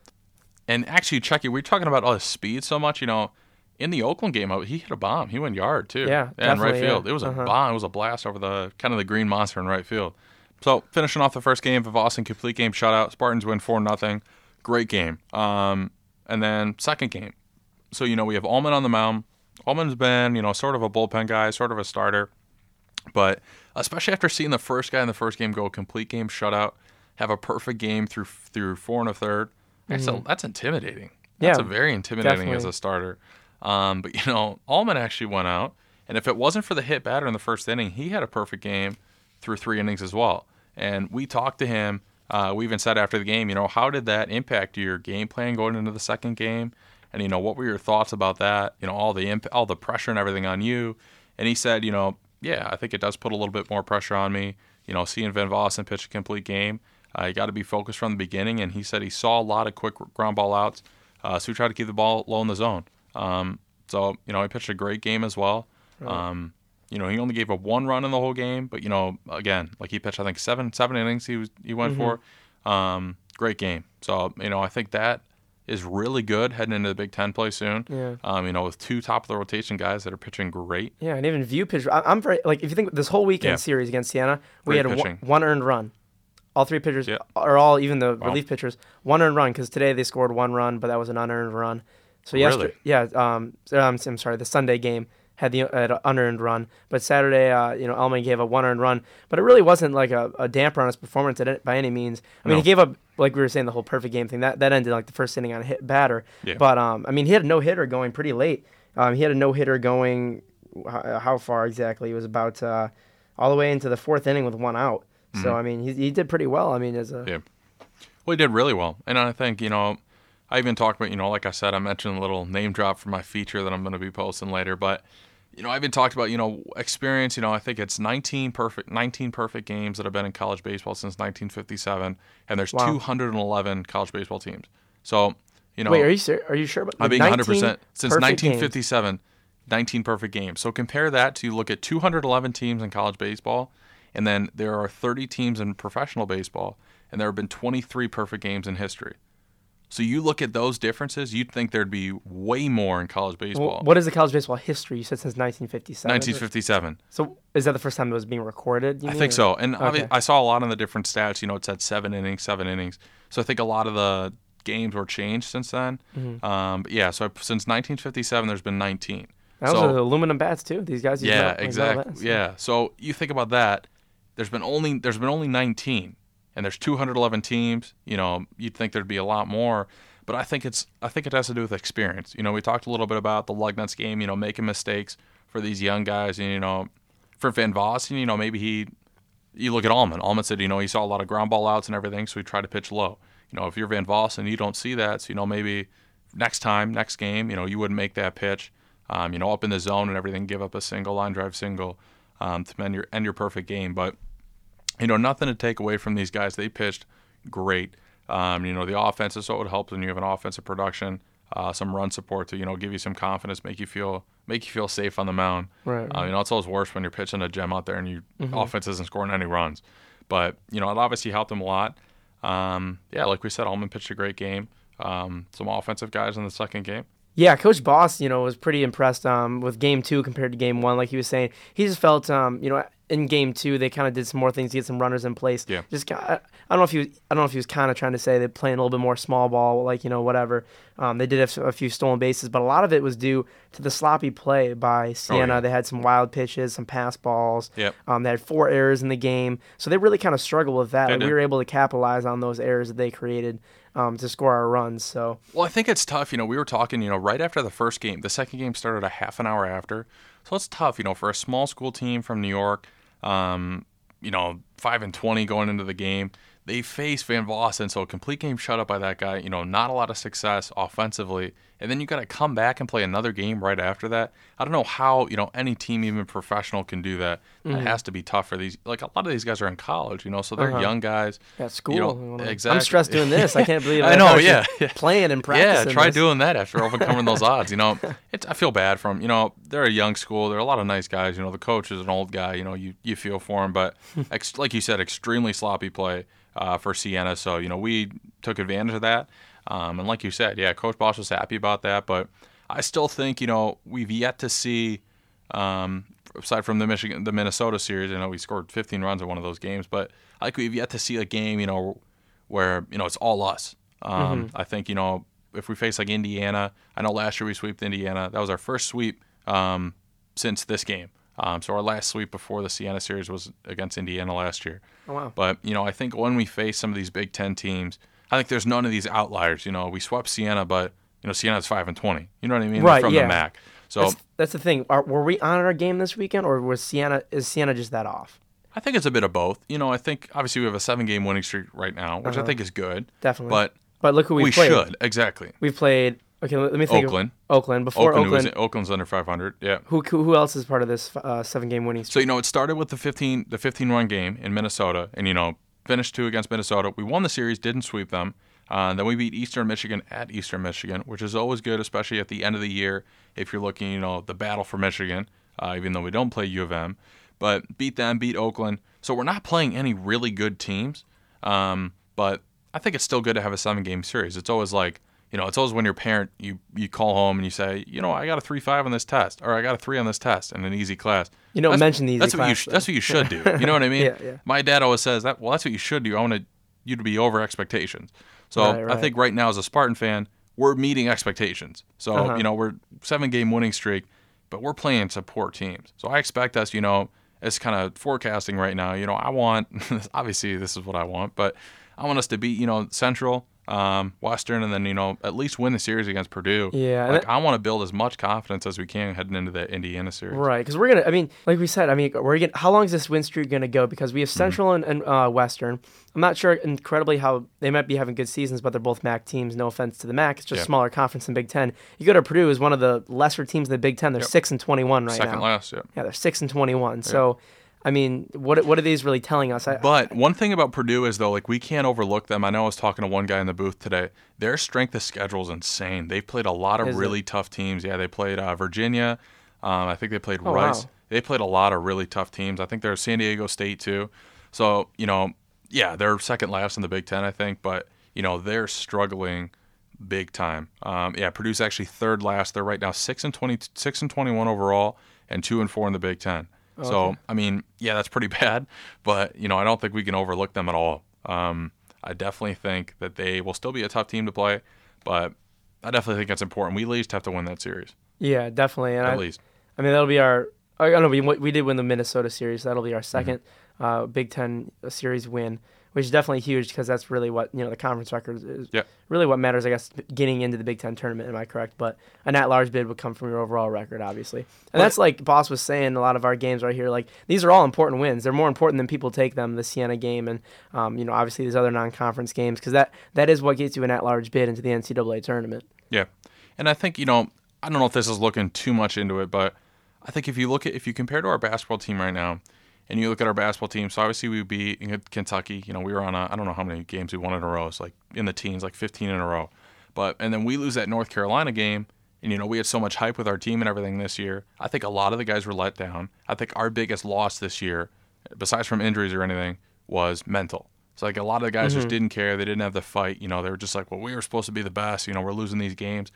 And actually, Cheky, we're talking about all his speed so much. You know, in the Oakland game, uh, he hit a bomb. He went yard too. Yeah, and right field. yeah. It was a Uh-huh. bomb. It was a blast over the kind of the green monster in right field. So finishing off the first game Austin, complete game shutout. Spartans win four nothing. Great game. Um, and then second game. So you know we have Allman on the mound. Allman's been you know sort of a bullpen guy, sort of a starter. But especially after seeing the first guy in the first game go complete game shutout, have a perfect game through through four and a third, that's a, that's intimidating. That's Mm-hmm. Yeah, a very intimidating as a starter. Um, but you know, Allman actually went out, and if it wasn't for the hit batter in the first inning, he had a perfect game through three innings as well. And we talked to him. Uh, we even said after the game, you know, how did that impact your game plan going into the second game? And you know, what were your thoughts about that? You know, all the imp- all the pressure and everything on you. And he said, you know, yeah, I think it does put a little bit more pressure on me. You know, seeing Van Vossen pitch a complete game, uh, you got to be focused from the beginning. And he said he saw a lot of quick ground ball outs, uh, so he tried to keep the ball low in the zone. Um, so you know, he pitched a great game as well. Um, you know, he only gave up one run in the whole game, but you know, again, like he pitched, I think seven seven innings he was he went for. Um, great game. So you know, I think that is really good heading into the Big Ten play soon. Yeah. Um, you know, with two top of the rotation guys that are pitching great. Yeah, and even Vieaux pitch. I'm very like if you think this whole weekend Yeah. series against Siena, we Great had one, one earned run. All three pitchers, Yeah. or all even the Wow. relief pitchers, one earned run because today they scored one run, but that was an unearned run. So yesterday, Really? yeah, um, um, I'm sorry, the Sunday game had the had an unearned run, but Saturday, uh, you know, Elman gave a one earned run, but it really wasn't like a, a damper on his performance it, by any means. I mean, No. he gave up like we were saying the whole perfect game thing that that ended like the first inning on a hit batter, Yeah. but um, I mean, he had a no hitter going pretty late. Um, he had a no hitter going how, how far exactly? It was about uh, all the way into the fourth inning with one out. So I mean, he, he did pretty well. I mean, as a Mm-hmm. Yeah. Well, he did really well, and I think you know, I even talked about you know, like I said, I mentioned a little name drop for my feature that I'm going to be posting later, but you know, I even talked about you know experience. You know, I think it's 19 perfect 19 perfect games that have been in college baseball since 1957, and there's Wow. 211 college baseball teams. So you know, wait, are you ser- are you sure about? I'm being 100% since perfect games? 1957, 19 perfect games. So compare that to look at 211 teams in college baseball, and then there are 30 teams in professional baseball, and there have been 23 perfect games in history. So you look at those differences, you'd think there'd be way more in college baseball. Well, what is the college baseball history? You said since 1957. 1957. So is that the first time it was being recorded? you I mean, think or- so. And Okay. I saw a lot of the different stats. You know, it said seven innings, seven innings. So I think a lot of the games were changed since then. Mm-hmm. Um, but yeah, so since 1957, there's been 19. That so, was aluminum bats too. These guys. Yeah, metal- like metal exactly. bats. Yeah. So you think about that. There's been only there's been only 19, and there's 211 teams. You know, you'd think there'd be a lot more, but I think it's I think it has to do with experience. You know, we talked a little bit about the Lugnuts game. You know, making mistakes for these young guys, and you know, for Van Vossen, you know, maybe he. You look at Allman. Allman said, you know, he saw a lot of ground ball outs and everything, so he tried to pitch low. You know, if you're Van Vossen, you don't see that, so you know maybe next time, next game, you know, you wouldn't make that pitch. Um, you know, up in the zone and everything, give up a single line drive single um, to end your end your perfect game. But you know, nothing to take away from these guys. They pitched great. Um, you know, the offense is what would help when you have an offensive production, uh, some run support to you know give you some confidence, make you feel make you feel safe on the mound. Right, Uh, you know, it's always worse when you're pitching a gem out there and your offense isn't scoring any runs. But you know, it obviously helped them a lot. Um, yeah, like we said, Allman pitched a great game. Um, some offensive guys in the second game. Yeah, Coach Boss, you know, was pretty impressed um, with Game Two compared to Game One. Like he was saying, he just felt, um, you know, in Game Two they kind of did some more things to get some runners in place. Yeah. Just ki- I I don't know if he was, I don't know if he was kind of trying to say they're playing a little bit more small ball, like you know, whatever. Um, they did have a few stolen bases, but a lot of it was due to the sloppy play by Siena. Oh, yeah. They had some wild pitches, some pass balls. Yep. Um, they had four errors in the game, so they really kind of struggled with that. And we were able to capitalize on those errors that they created um, to score our runs. So Well, I think it's tough. You know, we were talking, you know, right after the first game. The second game started a half an hour after. So it's tough, you know, for a small school team from New York, um, you know, 5 and 20 going into the game. they face Van Vossen, so a complete game shut up by that guy. You know, not a lot of success offensively, and then you got to come back and play another game right after that. I don't know how you know any team, even professional, can do that. That Mm-hmm. has to be tough for these. Like a lot of these guys are in college, you know, so they're Uh-huh. young guys. At school, You know, exactly. I'm stressed doing this. I can't believe I I'm know, yeah, yeah. playing and practicing. Yeah, try this. doing that after overcoming those odds. You know, it's I feel bad from you know they're a young school. They're a lot of nice guys. You know, the coach is an old guy. You know, you you feel for him, but ex- like you said, extremely sloppy play uh, for Siena. So you know, we took advantage of that. Um, and like you said, yeah, Coach Boss was happy about that. But I still think you know we've yet to see. Um, aside from the Michigan, the Minnesota series, I know we scored 15 runs in one of those games, but I think we've yet to see a game, you know, where you know it's all us. Um, Mm-hmm. I think you know if we face like Indiana, I know last year we swept Indiana. That was our first sweep um, since this game. Um, so our last sweep before the Siena series was against Indiana last year. Oh, wow. But you know, I think when we face some of these Big Ten teams, I think there's none of these outliers. You know, we swept Siena, but you know, Siena's five and twenty. You know what I mean? Right, From yeah. the MAC. So That's, that's the thing. Are, were we on our game this weekend, or was Siena is Siena just that off? I think it's a bit of both. You know, I think obviously we have a seven game winning streak right now, which I think is good. Uh-huh. Definitely. But But look who we we played. should exactly. We've played. Okay, let me think. of- Oakland. Oakland. Before Oakland, Oakland. was Oakland's under 500. Yeah. who, who who else is part of this uh, seven game winning streak? So you know, it started with the 15 the 15 run game in Minnesota, and you know, finished two against Minnesota. We won the series, didn't sweep them. Uh, then we beat Eastern Michigan at Eastern Michigan, which is always good, especially at the end of the year if you're looking, you know, the battle for Michigan. Uh, even though we don't play U of M, but beat them, beat Oakland. So we're not playing any really good teams. Um, but I think it's still good to have a seven game series. It's always like you know, it's always when your parent you you call home and you say, you know, I got a three five on this test, or I got a three on this test in an easy class. You don't That's- mention the easy That's what you sh- that's what you should do. You know what I mean? Yeah, yeah. My dad always says that. Well, that's what you should do. I want to, you to be over expectations. So Right, I think right now as a Spartan fan, we're meeting expectations. So Uh-huh. you know we're seven game winning streak, but we're playing some poor teams. So I expect us, you know, it's kind of forecasting right now. You know, I want obviously this is what I want, but I want us to beat you know Central. Um, Western, and then you know at least win the series against Purdue. Yeah, like that- I want to build as much confidence as we can heading into the Indiana series. Right, because we're gonna. I mean, like we said, I mean, we're gonna. How long is this win streak gonna go? Because we have Mm-hmm. Central and, and uh, Western. I'm not sure incredibly how they might be having good seasons, but they're both MAC teams. No offense to the MAC, it's just Yeah. smaller conference than Big Ten. You go to Purdue, is one of the lesser teams in the Big Ten. They're Yep. six and twenty-one right Second now. last, yeah. Yeah, they're six and twenty-one. So, I mean, what what are these really telling us? I, But one thing about Purdue is though, like we can't overlook them. I know I was talking to one guy in the booth today. Their strength of schedule is insane. They've played a lot of Is it? really tough teams. Yeah, they played uh, Virginia. Um, I think they played Oh, Rice. wow. They played a lot of really tough teams. I think they're San Diego State too. So you know, yeah, they're second last in the Big Ten, I think. But you know, they're struggling big time. Um, yeah, Purdue's actually third last. They're right now six and 20, six and twenty one overall, and two and four in the Big Ten. So I mean, yeah, that's pretty bad. But you know, I don't think we can overlook them at all. Um, I definitely think that they will still be a tough team to play, but I definitely think that's important. We at least have to win that series, yeah, definitely. And at I, least. I mean, that'll be our. I don't know. We we did win the Minnesota series. That'll be our 2nd Mm-hmm. uh, Big Ten series win, which is definitely huge because that's really what you know the conference record is. Yeah. Really, what matters, I guess, getting into the Big Ten tournament. Am I correct? But an at-large bid would come from your overall record, obviously, and Well, that's like Boss was saying. A lot of our games right here, like these are all important wins. They're more important than people take them. The Siena game and um, you know obviously these other non-conference games because that that is what gets you an at-large bid into the NCAA tournament. Yeah, and I think you know I don't know if this is looking too much into it, but I think if you look at if you compare to our basketball team right now, and you look at our basketball team, so obviously we beat Kentucky. You know we were on a I don't know how many games we won in a row. It's like in the teens, like 15 in a row. But and then we lose that North Carolina game. And you know we had so much hype with our team and everything this year. I think a lot of the guys were let down. I think our biggest loss this year, besides from injuries or anything, was mental. So like a lot of the guys just mm-hmm. didn't care. They didn't have the fight. You know, they were just like, well, we were supposed to be the best. You know, we're losing these games.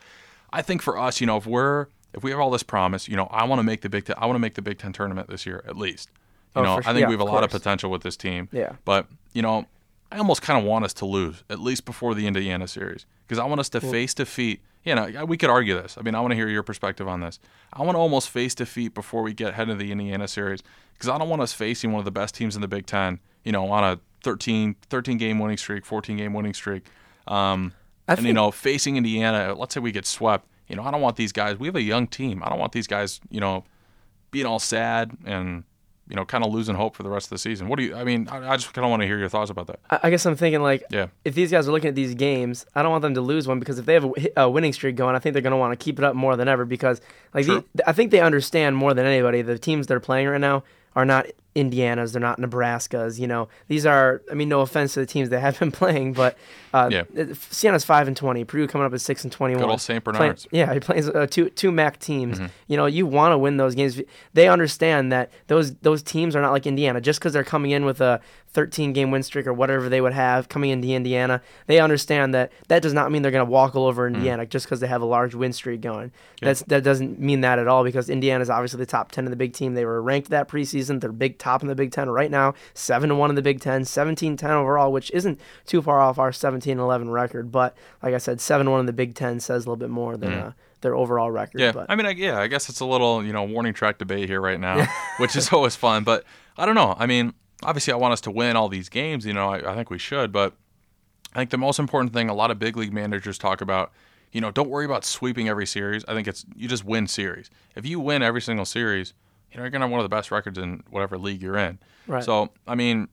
I think for us, you know, if we're if we have all this promise, you know, I want to make the Big Ten. I want to make the Big Ten tournament this year at least. You Oh, know, for I think Yeah, we have a lot of potential with this team. Yeah. But you know, I almost kind of want us to lose at least before the Indiana series because I want us to face defeat. You know, we could argue this. I mean, I want to hear your perspective on this. I want to almost face defeat before we get head of the Indiana series because I don't want us facing one of the best teams in the Big Ten. You know, on a 13, 13 game winning streak, 14 game winning streak. Um, and you know, facing Indiana, let's say we get swept. You know, I don't want these guys. We have a young team. I don't want these guys. You know, being all sad and you know, kind of losing hope for the rest of the season. What do you? I mean, I, I just kind of want to hear your thoughts about that. I, I guess I'm thinking like, Yeah. if these guys are looking at these games, I don't want them to lose one because if they have a, a winning streak going, I think they're going to want to keep it up more than ever because like the, I think they understand more than anybody the teams they're playing right now are not Indiana's, they're not Nebraskas. You know, these are. I mean, no offense to the teams they have been playing, but uh, Yeah. Siena's five and twenty. Purdue coming up at six and twenty-one. Good old. Playing- Bernards. yeah, he plays uh, two two MAC teams. Mm-hmm. You know, you want to win those games. They understand that those those teams are not like Indiana. Just because they're coming in with a 13 game win streak or whatever they would have coming into Indiana, they understand that that does not mean they're going to walk all over Indiana just because they have a large win streak going. That's that doesn't mean that at all because Indiana is obviously the top 10 in the Big Ten. They were ranked that preseason. They're big top in the Big Ten right now. Seven to one in the Big Ten, 17-10 overall, which isn't too far off our 17-11 record. But like I said, seven one in the Big Ten says a little bit more than uh, their overall record. Yeah, but. I mean, I, yeah, I guess it's a little you know warning track debate here right now, which is always fun. But I don't know. I mean, obviously, I want us to win all these games. You know, I, I think we should. But I think the most important thing a lot of big league managers talk about, you know, don't worry about sweeping every series. I think it's you just win series. If you win every single series, you know, you're gonna have one of the best records in whatever league you're in. Right. So I mean,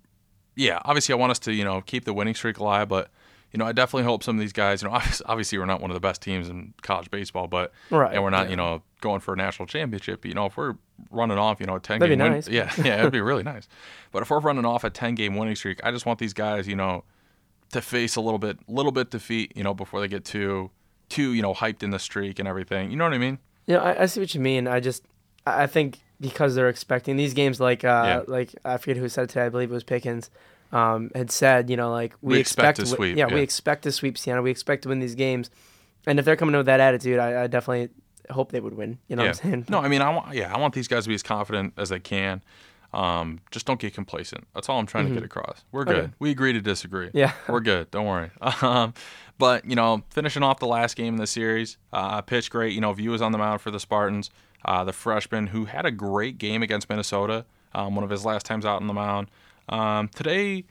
yeah, obviously, I want us to you know keep the winning streak alive, but. You know, I definitely hope some of these guys. You know, obviously, we're not one of the best teams in college baseball, but Right, and we're not, yeah. you know, going for a national championship. You know, if we're running off, you know, a ten That'd game be win, nice. yeah, yeah, it'd be really nice. But if we're running off a ten game winning streak, I just want these guys, you know, to face a little bit, little bit defeat, you know, before they get too, too, you know, hyped in the streak and everything. You know what I mean? Yeah, I, I see what you mean. I just, I think because they're expecting these games, like, uh, Yeah. like I forget who said today. I believe it was Pickens. Um, had said, you know, like we, We expect to wi- sweep, Yeah, yeah. we expect to sweep Siena. We expect to win these games, and if they're coming in with that attitude, I, I definitely hope they would win. You know yeah. what I'm saying? No, I mean, I want, yeah, I want these guys to be as confident as they can. Um, just don't get complacent. That's all I'm trying to get across. We're good. Mm-hmm. Okay. We agree to disagree. Yeah. we're good. Don't worry. Um, but you know, finishing off the last game in the series, uh, pitched great. You know, Vieaux was on the mound for the Spartans. Uh, the freshman who had a great game against Minnesota, um, one of his last times out on the mound. Um, today,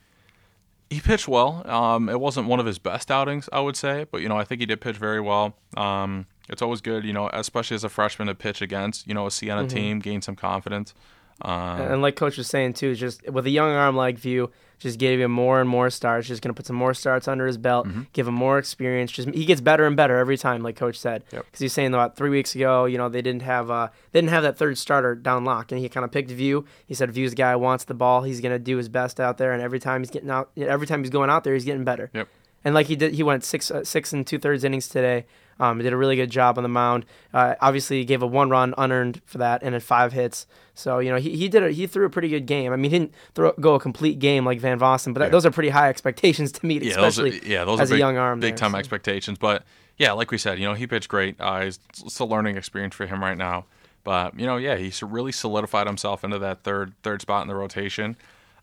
he pitched well. Um, it wasn't one of his best outings, I would say, but you know, I think he did pitch very well. Um, it's always good, you know, especially as a freshman to pitch against, you know, a Siena team, gain some confidence. Um, And like Coach was saying too, just with a young arm like Vieaux, just gave him more and more starts. Just gonna put some more starts under his belt, Mm-hmm. give him more experience. Just he gets better and better every time, like Coach said. Yep. Because he's saying about three weeks ago, you know, they didn't have uh they didn't have that third starter down locked, and he kind of picked Vieaux. He said Vieaux's the guy wants the ball. He's gonna do his best out there, and every time he's getting out, every time he's going out there, he's getting better. Yep. And like he did, he went six uh, six and two thirds innings today. Um, did a really good job on the mound. Uh, obviously, he gave a one run unearned for that, and then five hits. So you know he, he did a, he threw a pretty good game. I mean, he didn't throw, go a complete game like Van Vossen, but that, Yeah. those are pretty high expectations to meet, yeah, those are, especially yeah, those as are big, a young arm. big there, time so. expectations. But yeah, like we said, you know, he pitched great. Uh, it's, it's a learning experience for him right now. But you know, yeah, he's really solidified himself into that third third spot in the rotation.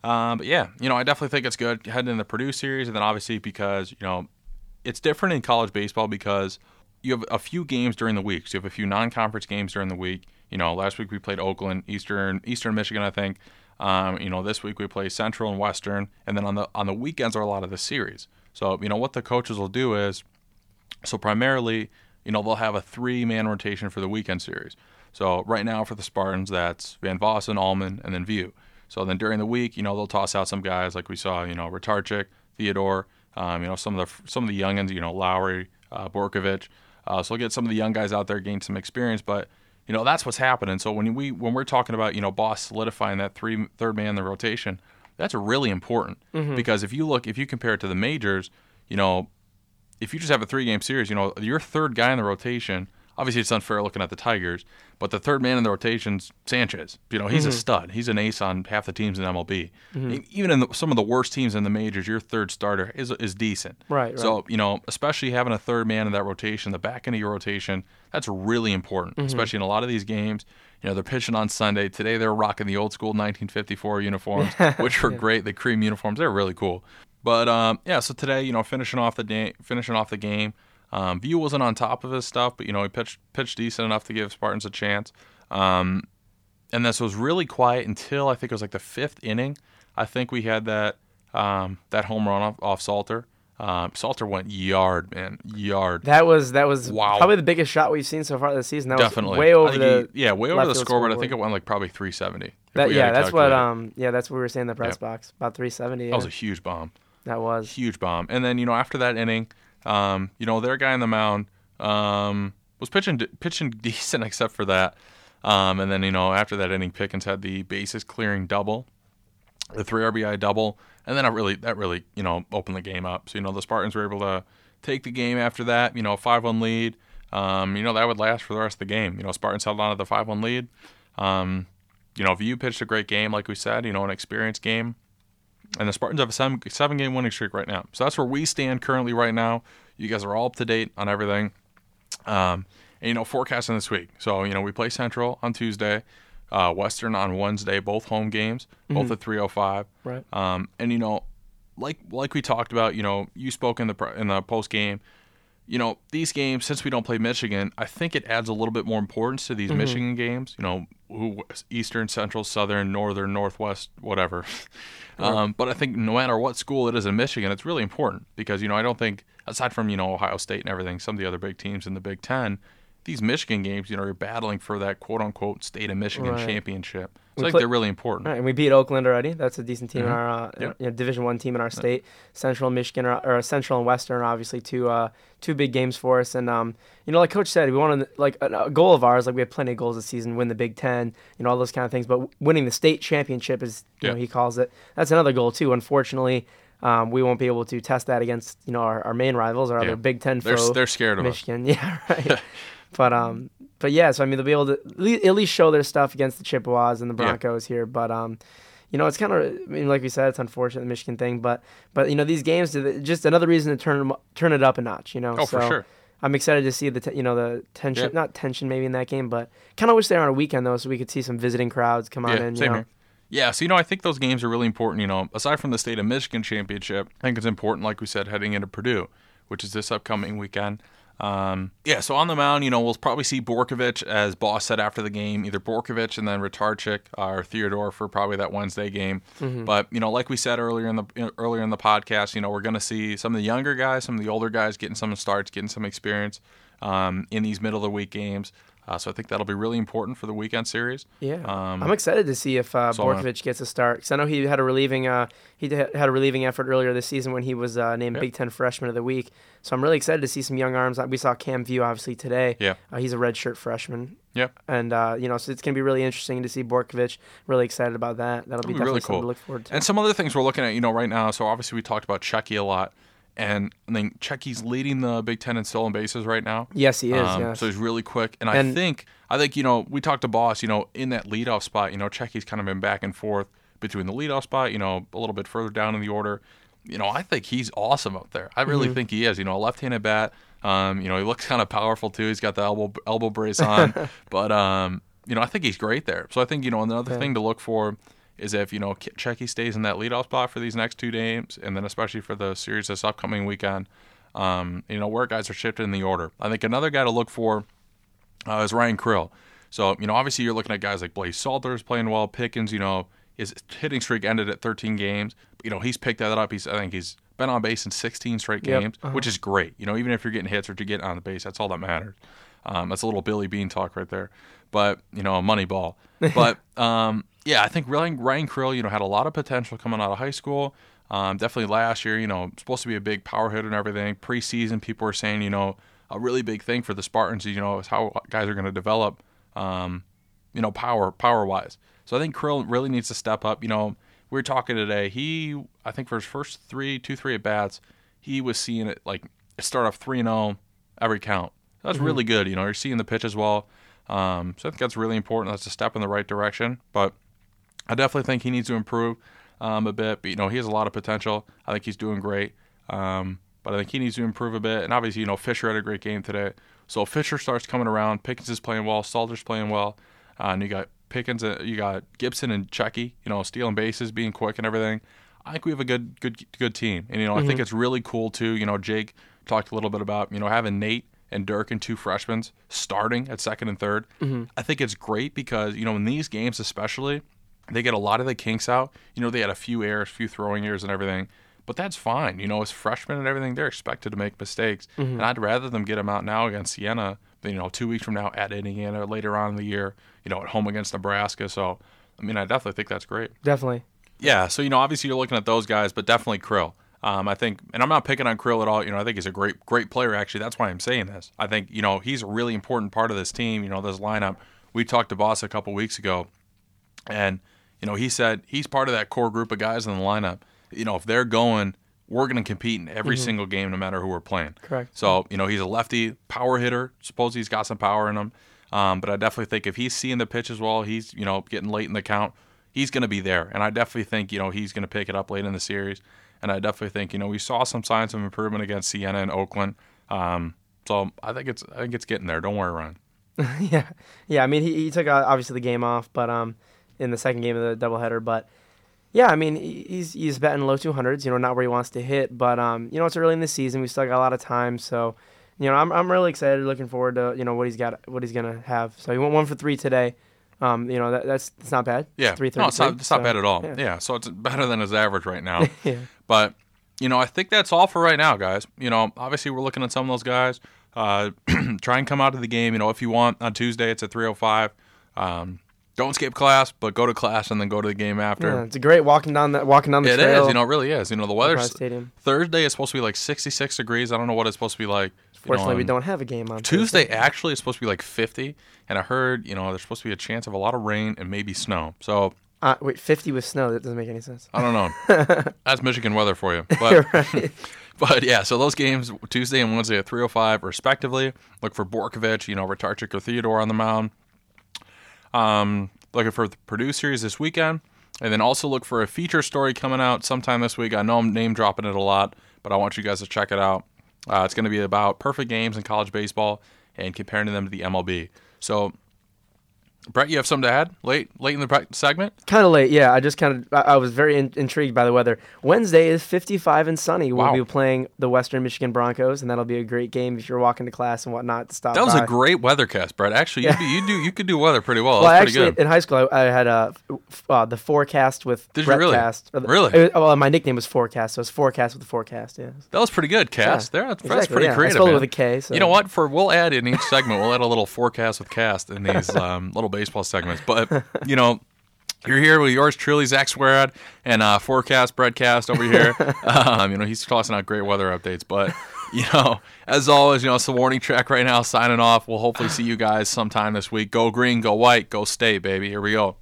Um, but yeah, you know, I definitely think it's good heading in the Purdue series, and then obviously because you know it's different in college baseball because you have a few games during the week. So you have a few non-conference games during the week. You know, last week we played Oakland, Eastern, Eastern Michigan, I think. Um, you know, this week we play Central and Western, and then on the on the weekends are a lot of the series. So you know what the coaches will do is, so primarily, you know, they'll have a three-man rotation for the weekend series. So right now for the Spartans, that's Van Vossen, Allman, and then Vieaux. So then during the week, you know, they'll toss out some guys like we saw, you know, Retarchik, Theodore, um, you know, some of the some of the youngins, you know, Lowry, uh, Borkovich. Uh, so we'll get some of the young guys out there, gain some experience. But you know, that's what's happening. So when we when we're talking about you know, Boss solidifying that three third man in the rotation, that's really important because if you look, if you compare it to the majors, you know, if you just have a three game series, you know, your third guy in the rotation, obviously it's unfair looking at the Tigers, but the third man in the rotation's Sanchez. You know, he's Mm-hmm. a stud. He's an ace on half the teams in MLB. E- Even in the, some of the worst teams in the majors, your third starter is is decent. Right, right. So, you know, especially having a third man in that rotation, the back end of your rotation, that's really important, Mm-hmm. especially in a lot of these games. You know, they're pitching on Sunday. Today they're rocking the old school 1954 uniforms, which were great. The cream uniforms, they're really cool. But um, yeah, so today, you know, finishing off the day, finishing off the game. Um, Vieaux wasn't on top of his stuff, but you know he pitched pitched decent enough to give Spartans a chance. Um, and this was really quiet until I think it was like the fifth inning. I think we had that um, that home run off, off Salter. Um, Salter went yard, man, yard. That was that was Wow. probably the biggest shot we've seen so far this season. That Definitely, was way over the. he- yeah, way over the scoreboard. I think it went like probably 370. that, yeah, that's what um yeah that's what we were saying in the press box about 370. Yeah, That was a huge bomb. that was. huge bomb. And then you know after that inning, um, you know their guy on the mound um, was pitching pitching decent except for that. Um, and then you know after that inning, Pickens had the bases clearing double, the three RBI double, and then I really that really you know opened the game up. So you know the Spartans were able to take the game after that. You know a five one lead. Um, you know that would last for the rest of the game. You know Spartans held on to the five one lead. Um, you know Vieaux pitched a great game, like we said. You know an experienced game. And the Spartans have a seven, seven game winning streak right now. So that's where we stand currently right now. You guys are all up to date on everything. Um, and, you know, forecasting this week. So, you know, we play Central on Tuesday, uh, Western on Wednesday, both home games, both at 305. Right. Um, and, you know, like like we talked about, you know, you spoke in the in the post game. You know, these games since we don't play Michigan, I think it adds a little bit more importance to these Michigan games. You know, who Eastern, Central, Southern, Northern, Northwest, whatever. Um, but I think no matter what school it is in Michigan, it's really important because you know I don't think aside from you know Ohio State and everything, some of the other big teams in the Big Ten, these Michigan games, you know, you're battling for that quote unquote state of Michigan Right. championship. So We I play- they're really important. Right, and we beat Oakland already. That's a decent team in our uh, Mm-hmm. You know, Division One team in our state. Central Michigan are, or Central and Western obviously two uh, two big games for us. And um, you know, like Coach said, we want like a, a goal of ours. Like we have plenty of goals this season, win the Big Ten, you know, all those kind of things. But winning the state championship is, you Yeah. know, he calls it. That's another goal too. Unfortunately, um, we won't be able to test that against you know our, our main rivals, our Yeah. other Big Ten They're they're scared of us. Michigan. Yeah, right. but um, but yeah, so I mean, they'll be able to at least show their stuff against the Chippewas and the Yeah. Broncos here. But um, you know, it's kind of I mean, like we said, it's unfortunate the Michigan thing, but but you know, these games just another reason to turn turn it up a notch. You know, Oh, for sure. I'm excited to see the te- you know the tension, Yeah. not tension maybe in that game, but kind of wish they were on a weekend though, so we could see some visiting crowds come on Yeah, in. same you know. here. Yeah, so you know, I think those games are really important. You know, aside from the state of Michigan championship, I think it's important, like we said, heading into Purdue, which is this upcoming weekend. Um, yeah, so on the mound, you know, we'll probably see Borkovich, as Boss said after the game, either Borkovich and then Retarchik or Theodore for probably that Wednesday game. But you know, like we said earlier in the earlier in the podcast, you know, we're going to see some of the younger guys, some of the older guys getting some starts, getting some experience um, in these middle of the week games. Uh, so I think that'll be really important for the weekend series. Yeah, Um, I'm excited to see if uh, so. Borkovich gets a start because I know he had a relieving uh, he did- had a relieving effort earlier this season when he was uh, named Yeah. Big Ten Freshman of the Week. So I'm really excited to see some young arms. We saw Cam Vieaux obviously today. Yeah. uh, he's a redshirt freshman, Yep. and uh, you know so it's gonna be really interesting to see Borkovich. Really excited about that. That'll be, That'll be definitely really something cool. to look forward to. And some other things we're looking at, you know, right now. So obviously we talked about Cheky a lot, and I think Cheky's leading the Big Ten in stolen bases right now. yes, he is. Um, yes. So he's really quick, and, I think I think you know we talked to Boss, you know, in that leadoff spot, you know, Cheky's kind of been back and forth between the leadoff spot, you know, a little bit further down in the order. You know, I think he's awesome up there. I Mm-hmm. really think he is. You know, a left-handed bat. Um, you know, he looks kind of powerful too. He's got the elbow elbow brace on, but um, you know, I think he's great there. So I think you know another Yeah. thing to look for is if you know Cheky stays in that leadoff spot for these next two games, and then especially for the series this upcoming weekend. Um, you know where guys are shifted in the order. I think another guy to look for uh, is Ryan Krill. So, you know, obviously you're looking at guys like Blaise Salters playing well. Pickens, you know, his hitting streak ended at 13 games. But, you know, he's picked that up. He's, I think he's been on base in 16 straight Yep. games, which is great. You know, even if you're getting hits or to get on the base, that's all that matters. Um, that's a little Billy Beane talk right there. But, you know, a money ball. But, um, yeah, I think Ryan, Ryan Krill, you know, had a lot of potential coming out of high school. Um, definitely last year, you know, supposed to be a big power hitter and everything. Preseason, people were saying, you know, a really big thing for the Spartans, is, you know, is how guys are going to develop, um, you know, power power wise. So I think Krill really needs to step up. You know, we were talking today. He, I think for his first three, two, three at bats, he was seeing it like start off three and zero every count. That's really good. You know, you're seeing the pitch as well. Um, so I think that's really important. That's a step in the right direction. But I definitely think he needs to improve um, a bit. But you know, he has a lot of potential. I think he's doing great. Um, but I think he needs to improve a bit. And obviously, you know, Fisher had a great game today. So Fisher starts coming around. Pickens is playing well. Salter's playing well. Uh, and you got Pickens. Uh, you got Gibson and Cheky. You know, stealing bases, being quick and everything. I think we have a good, good, good team. And you know, I think it's really cool too. You know, Jake talked a little bit about you know having Nate and Dirk and two freshmen starting at second and 3rd I think it's great because you know in these games especially they get a lot of the kinks out. You know, they had a few errors, a few throwing errors and everything. but that's fine. You know, as freshmen and everything, they're expected to make mistakes, Mm-hmm. and I'd rather them get them out now against Siena than you know two weeks from now at Indiana later on in the year. You know, at home against Nebraska. So, I mean, I definitely think that's great. Definitely. Yeah, so you know, obviously you're looking at those guys, but definitely Krill. Um, I think, and I'm not picking on Krill at all. You know, I think he's a great, great player. Actually, that's why I'm saying this. I think you know he's a really important part of this team. You know, this lineup. We talked to Boss a couple weeks ago, and you know he said he's part of that core group of guys in the lineup. You know, if they're going, we're going to compete in every single game, no matter who we're playing. Correct. So you know he's a lefty power hitter. Suppose he's got some power in him. Um, but I definitely think if he's seeing the pitch as well, he's you know getting late in the count. He's going to be there, and I definitely think you know he's going to pick it up late in the series. And I definitely think you know we saw some signs of improvement against Siena and Oakland. Um, so I think it's I think it's getting there. Don't worry, Ryan. yeah, yeah. I mean, he, he took uh, obviously the game off, but um, in the second game of the doubleheader. But yeah, I mean, he's he's betting low two hundreds. You know, not where he wants to hit, but um, you know, it's early in the season. We still got a lot of time, so you know, I'm I'm really excited, looking forward to you know what he's got, what he's gonna have. So he went one for three today. Um, you know, that, that's that's not bad. Yeah, three no, it's not, it's not so, bad at all. yeah. Yeah. so it's better than his average right now. Yeah. But you know, I think that's all for right now, guys. You know, obviously we're looking at some of those guys. Uh, try and come out of the game. You know, if you want on Tuesday, it's at three o five. Um, don't skip class, but go to class and then go to the game after. Yeah, it's a great walking down that walking down the It is, trail. you know, it really is. You know, the weather. Thursday is supposed to be like sixty six degrees. I don't know what it's supposed to be like. Fortunately, we don't have a game on Tuesday Thursday. actually it's supposed to be like fifty, and I heard you know there's supposed to be a chance of a lot of rain and maybe snow. So Uh, wait, fifty with snow. That doesn't make any sense. I don't know. That's Michigan weather for you. But right. but yeah, so those games Tuesday and Wednesday at 3:05 respectively. Look for Borkovich, you know, Retarchik or Theodore on the mound. Um, looking for the Purdue series this weekend, and then also look for a feature story coming out sometime this week. I know I'm name dropping it a lot, but I want you guys to check it out. Uh, it's going to be about perfect games in college baseball and comparing them to the MLB. So, Brett, you have something to add late late in the segment? Kind of late, yeah. I just kind of I, I was very in, intrigued by the weather. Wednesday is 55 and sunny. We'll Wow. be playing the Western Michigan Broncos, and that'll be a great game if you're walking to class and whatnot to stop. That was by. a great weathercast, Brett. Actually, you, do, you do you could do weather pretty well. Well, That's pretty actually, good. in high school, I, I had a uh, the forecast with Did you really? Or the- Really? was- well, my nickname was Forecast, so it's forecast with the forecast. Yeah, That was pretty good, Cast. Yeah, there, that's, that's exactly, pretty yeah. I creative. spelled it with a K, so- You know what? For we'll add in each segment, we'll add a little forecast with Cast in these um, little baseball segments. But you know, you're here with yours truly, Zach Swearad, and uh, forecast broadcast over here. um, you know, he's tossing out great weather updates. But you know, as always, you know, it's the warning track right now. Signing off. We'll hopefully see you guys sometime this week. Go green, go white, go state, baby. Here we go.